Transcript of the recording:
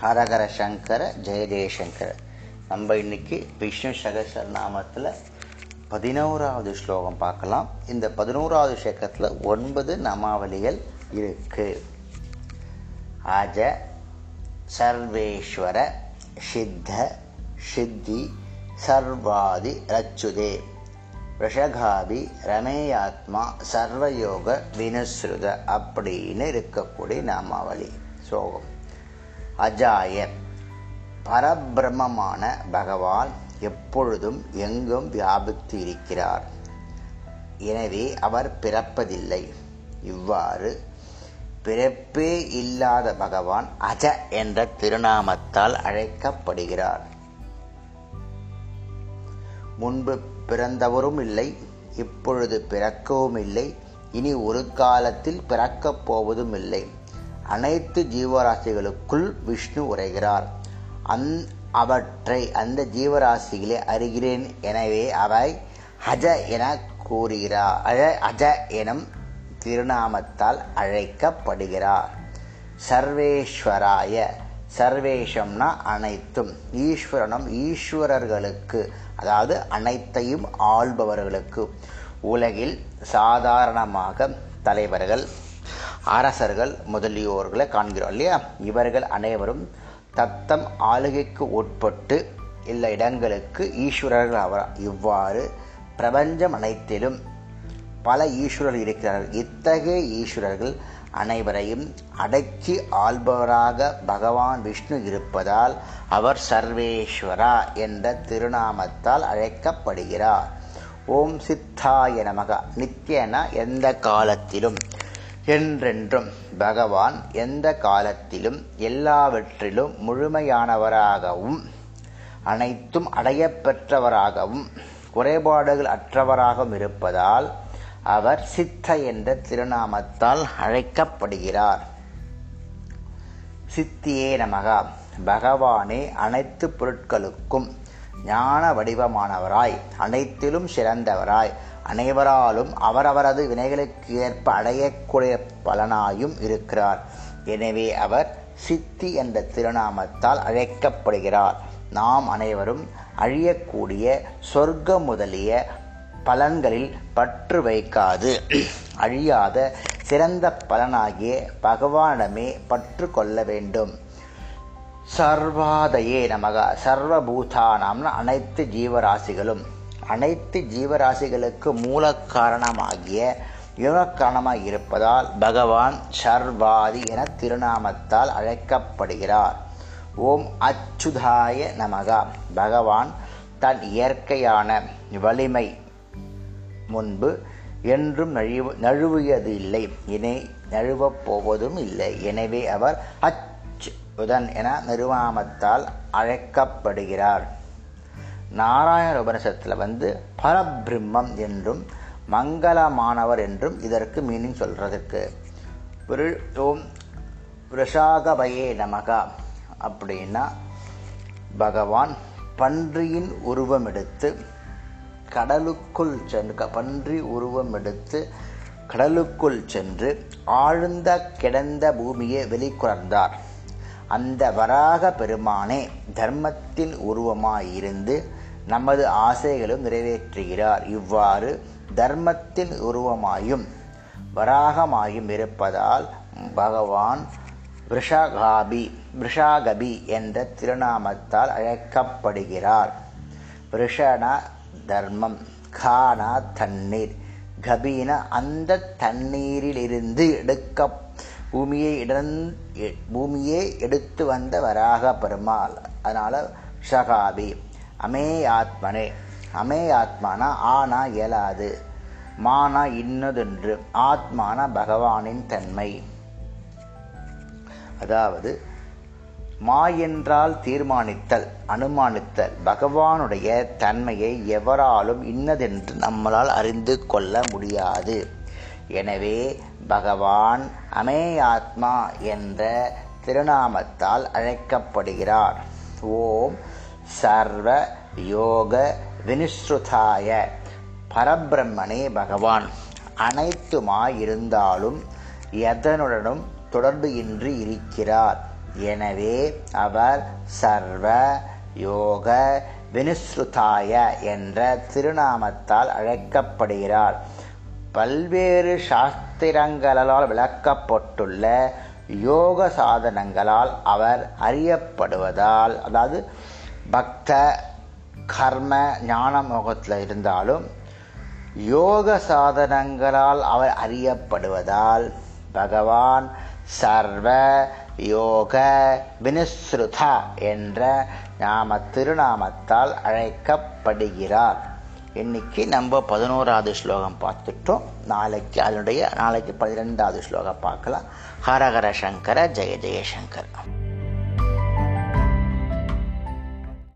ஹரஹர சங்கர ஜெய ஜெயசங்கர நம்ம இன்னைக்கு விஷ்ணு சகசரநாமத்தில் பதினோராவது ஸ்லோகம் பார்க்கலாம். இந்த பதினோராவது ஸ்லோகத்தில் ஒன்பது நமாவளிகள் இருக்கு. அஜ சர்வேஸ்வர சித்த சித்தி சர்வாதி ரச்சுதே. ரிஷகாபி ரமேயாத்மா சர்வயோக வினுஸ்ருத அப்படின்னு இருக்கக்கூடிய நாமாவளி சோகம் அஜாய பரபிரமமான பகவான் எப்பொழுதும் எங்கும் வியாபித்து இருக்கிறார் எனவே அவர் பிறப்பதில்லை. இவ்வாறு பிறப்பே இல்லாத பகவான் அஜ என்ற திருநாமத்தால் அழைக்கப்படுகிறார். முன்பு பிறந்தவரும் இல்லை இப்பொழுது பிறக்கவும் இல்லை இனி ஒரு காலத்தில் பிறக்கப் போவதும் இல்லை. அனைத்து ஜீவராசிகளுக்குள் விஷ்ணு உரைகிறார். அந் அவற்றை அந்த ஜீவராசிகளை அறிகிறேன் எனவே அவை அஜ என கூறுகிறார். அஜ அஜ எனும் திருநாமத்தால் அழைக்கப்படுகிறார். சர்வேஸ்வராய சர்வேஷம்னா அனைத்தும். ஈஸ்வரனும் ஈஸ்வரர்களுக்கு அதாவது அனைத்தையும் ஆள்பவர்களுக்கு. உலகில் சாதாரணமாக தலைவர்கள் அரசர்கள் முதலியோர்களை காண்கிறோம் இல்லையா? இவர்கள் அனைவரும் தத்தம் ஆளுகைக்கு உட்பட்டு இல்ல இடங்களுக்கு ஈஸ்வரர்கள் அவர் இவ்வாறு பிரபஞ்சம் அனைத்திலும் பல ஈஸ்வரர்கள் இருக்கிறார்கள். இத்தகைய ஈஸ்வரர்கள் அனைவரையும் அடக்கி ஆள்பவராக பகவான் விஷ்ணு இருப்பதால் அவர் சர்வேஸ்வரா என்ற திருநாமத்தால் அழைக்கப்படுகிறார். ஓம் சித்தாய நமக. நித்யன எந்த காலத்திலும் என்றென்றும் பகவான் எந்த காலத்திலும் எல்லாவற்றிலும் முழுமையானவராகவும் அனைத்தும் அடையப்பெற்றவராகவும் குறைபாடுகள் அற்றவராகவும் இருப்பதால் அவர் சித்த என்ற திருநாமத்தால் அழைக்கப்படுகிறார். சித்தியே நமகா. பகவானே அனைத்து பொருட்களுக்கும் ஞான வடிவமானவராய் அனைத்திலும் சிறந்தவராய் அனைவராலும் அவரவரது வினைகளுக்கு ஏற்ப அடையக்கூடிய பலனாயும் இருக்கிறார். எனவே அவர் சித்தி என்ற திருநாமத்தால் அழைக்கப்படுகிறார். நாம் அனைவரும் அழியக்கூடிய சொர்க்கம் முதலிய பலன்களில் பற்று வைக்காது. அழியாத சிறந்த பலனாகிய பகவானிடமே பற்று கொள்ள வேண்டும். சர்வாதையே நமக சர்வபூதானாம்னு அனைத்து ஜீவராசிகளும். அனைத்து ஜீவராசிகளுக்கு மூல காரணமாகிய யுவக்காரணமாக இருப்பதால் பகவான் சர்வாதி என திருநாமத்தால் அழைக்கப்படுகிறார். ஓம் அச்சுதாய நமகா. பகவான் தன் இயற்கையான வலிமை முன்பு என்றும் நழுவு நழுவியது இல்லை இனி நழுவப் போவதும் இல்லை. எனவே அவர் அச் உதன் என நிருவாமத்தால் அழைக்கப்படுகிறார். நாராயண உபனிஷத்தில் வந்து பரபிரம்மம் என்றும் மங்களமானவர் என்றும் இதற்கு மீனிங் சொல்றதுக்கு. ஓம் ரிஷாகபயே நமகா. அப்படின்னா பகவான் பன்றியின் உருவம் எடுத்து கடலுக்குள் சென்று பன்றி உருவம் எடுத்து கடலுக்குள் சென்று ஆழ்ந்த கிடந்த பூமியை வெளிக்குறந்தார் அந்த வராக பெருமானே தர்மத்தின் உருவமாயிருந்து நமது ஆசைகளும் நிறைவேற்றுகிறார். இவ்வாறு தர்மத்தின் உருவமாயும் வராகமாயும் இருப்பதால் பகவான் விஷகாபி விஷாகபி என்ற திருநாமத்தால் அழைக்கப்படுகிறார். விஷண தர்மம். கானா தண்ணீர். கபீன அந்த தண்ணீரிலிருந்து எடுக்க பூமியை இடன் பூமியே எடுத்து வந்த வராக பெருமாள். அதனால ஷகாபி. அமே ஆத்மனே அமே ஆத்மானா ஆனா இயலாது. மானா இன்னதென்று. ஆத்மானா பகவானின் தன்மை. அதாவது மா என்றால் தீர்மானித்தல் அனுமானித்தல் பகவானுடைய தன்மையை எவராலும் இன்னதென்று நம்மளால் அறிந்து கொள்ள முடியாது. எனவே பகவான் அமே ஆத்மா என்ற திருநாமத்தால் அழைக்கப்படுகிறார். ஓம் சர்வ யோக வினிஸ்ருதாய. பரபிரம்மனே பகவான். அனைத்துமாயிருந்தாலும் எதனுடனும் தொடர்பு இன்றி இருக்கிறார். எனவே அவர் சர்வ யோக வினுஸ்ருதாய என்ற திருநாமத்தால் அழைக்கப்படுகிறார். பல்வேறு சாஸ்திரங்களால் விளக்கப்பட்டுள்ள யோக சாதனங்களால் அவர் அறியப்படுவதால் அதாவது பக்த கர்ம ஞான மோகத்தில் இருந்தாலும் யோக சாதனங்களால் அவர் அறியப்படுவதால் பகவான் சர்வ யோக வினுஸ்ருதா என்ற நாம திருநாமத்தால் அழைக்கப்படுகிறார். இன்னைக்கு நம்ம பதினோராவது ஸ்லோகம் பார்த்துட்டோம். நாளைக்கு அதனுடைய நாளைக்கு பதிரெண்டாவது ஸ்லோகம் பார்க்கலாம். ஹரஹர சங்கர ஜெய ஜெயசங்கர்.